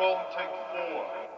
and take four.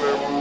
Thank you.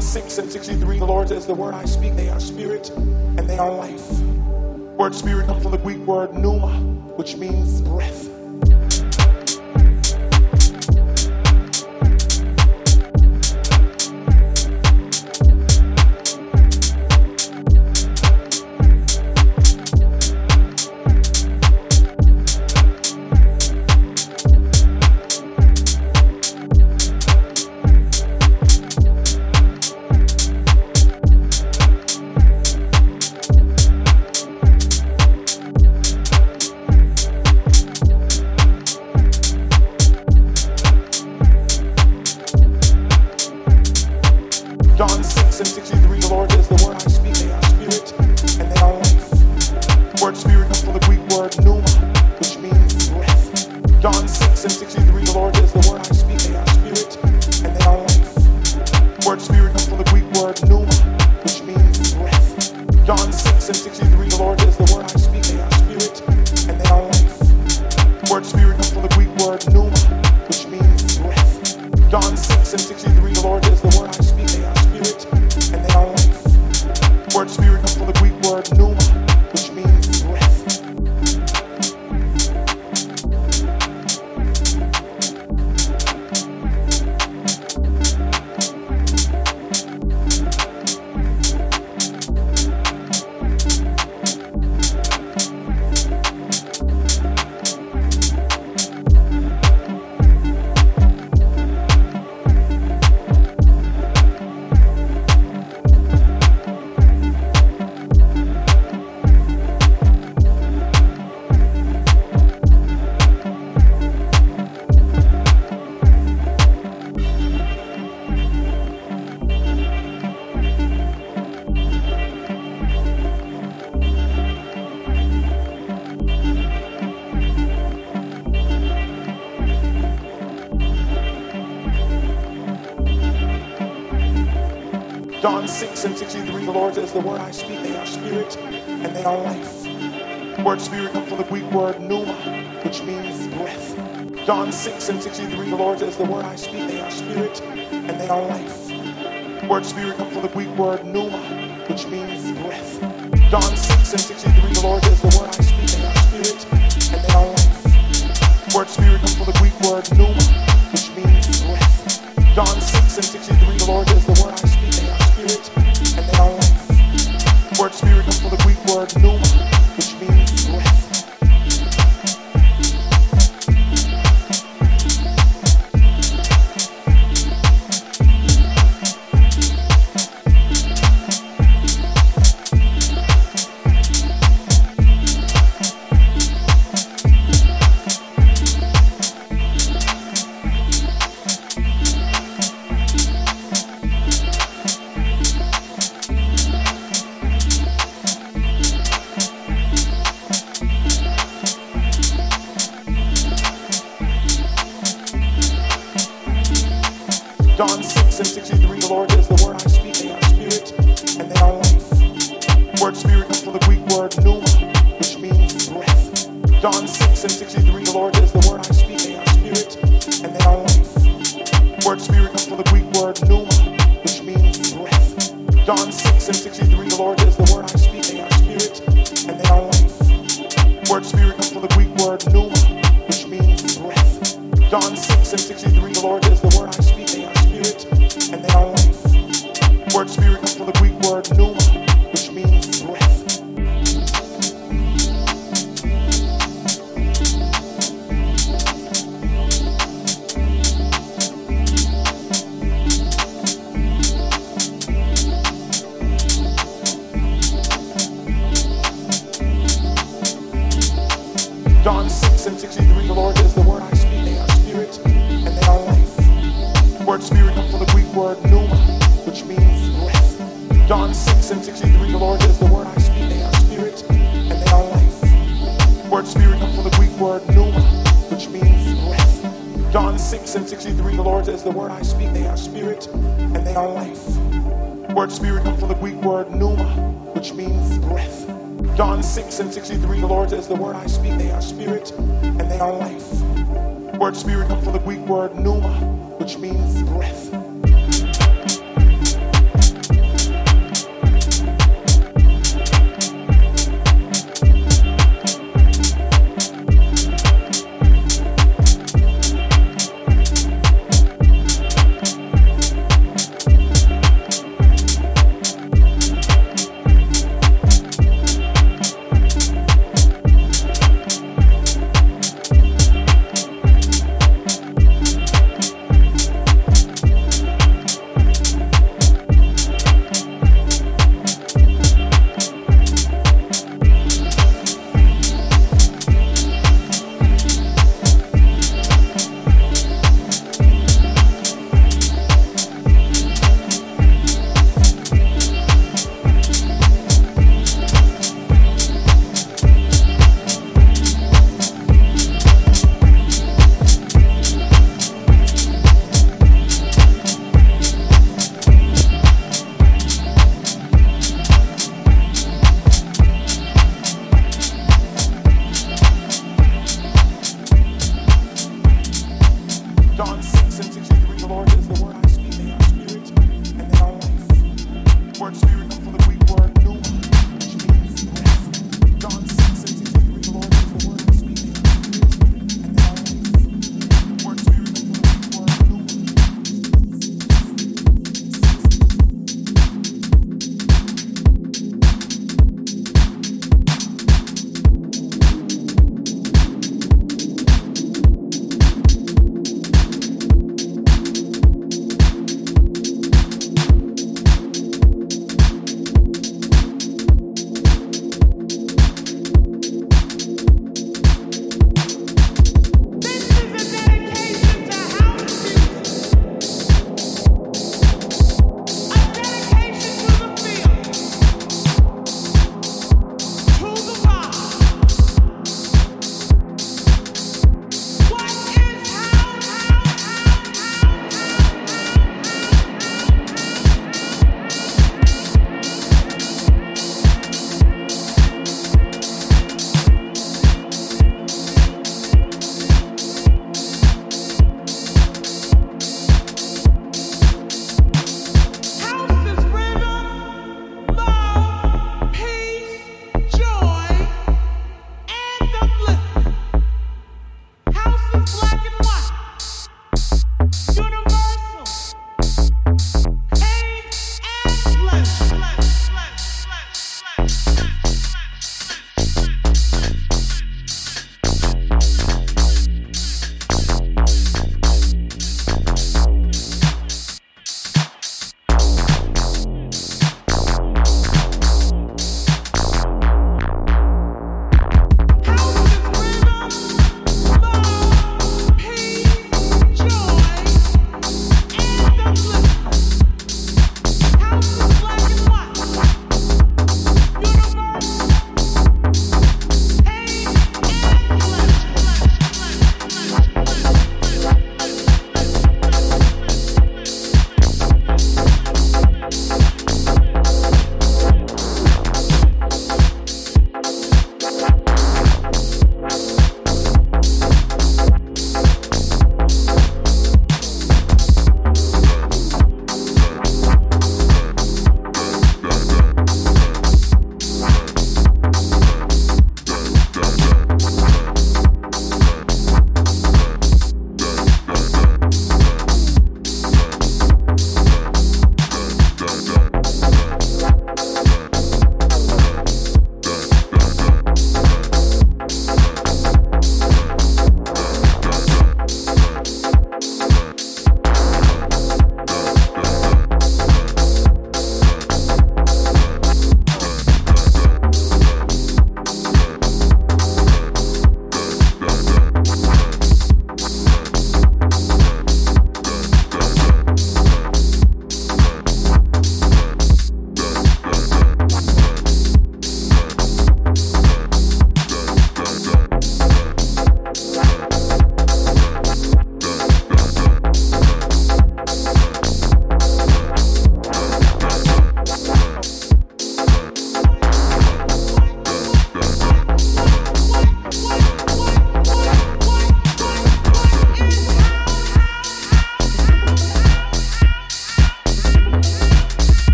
6 and 63, the Lord says, The word I speak, they are spirit and they are life. Word spirit comes from the Greek word pneuma, which means breath. you to read the Lord says, The word I speak, they are spirit and they are life. The word spirit comes from the Greek word pneuma, which means breath. John 6 and 63, the Lord says, The word I speak, they are spirit and they are life. The word spirit comes from the Greek word pneuma, which means breath. John 6 and 63, the Lord says, The word I speak, they are spirit and they are life. The word spirit comes from the Greek word pneuma, which means breath. John 6 and 63, the Lord says, The word I spirit for the of Greek word, new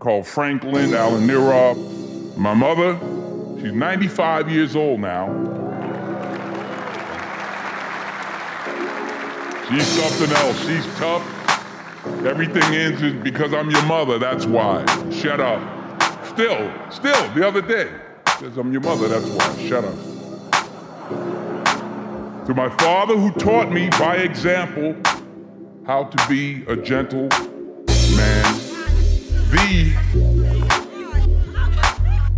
called Franklin Alan Nirov. My mother, she's 95 years old now. She's something else. She's tough. Everything ends because I'm your mother. That's why. Shut up. Still, still, the other day, says I'm your mother. That's why. Shut up. To my father, who taught me by example how to be a gentle man the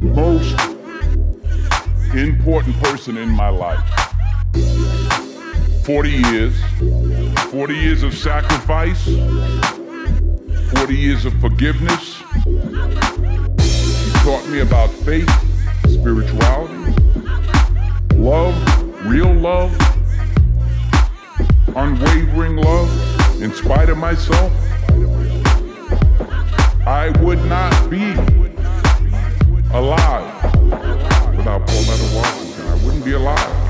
most important person in my life. 40 years, 40 years of sacrifice, 40 years of forgiveness. He taught me about faith, spirituality, love, real love, unwavering love in spite of myself. I would not be alive without Pauletta and I wouldn't be alive.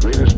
greatest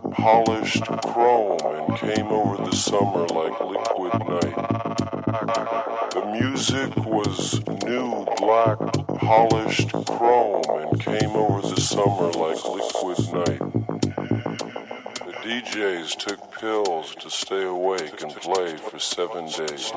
polished chrome and came over the summer like liquid night. The music was new, black, polished chrome and came over the summer like liquid night. The DJs took pills to stay awake and play for seven days.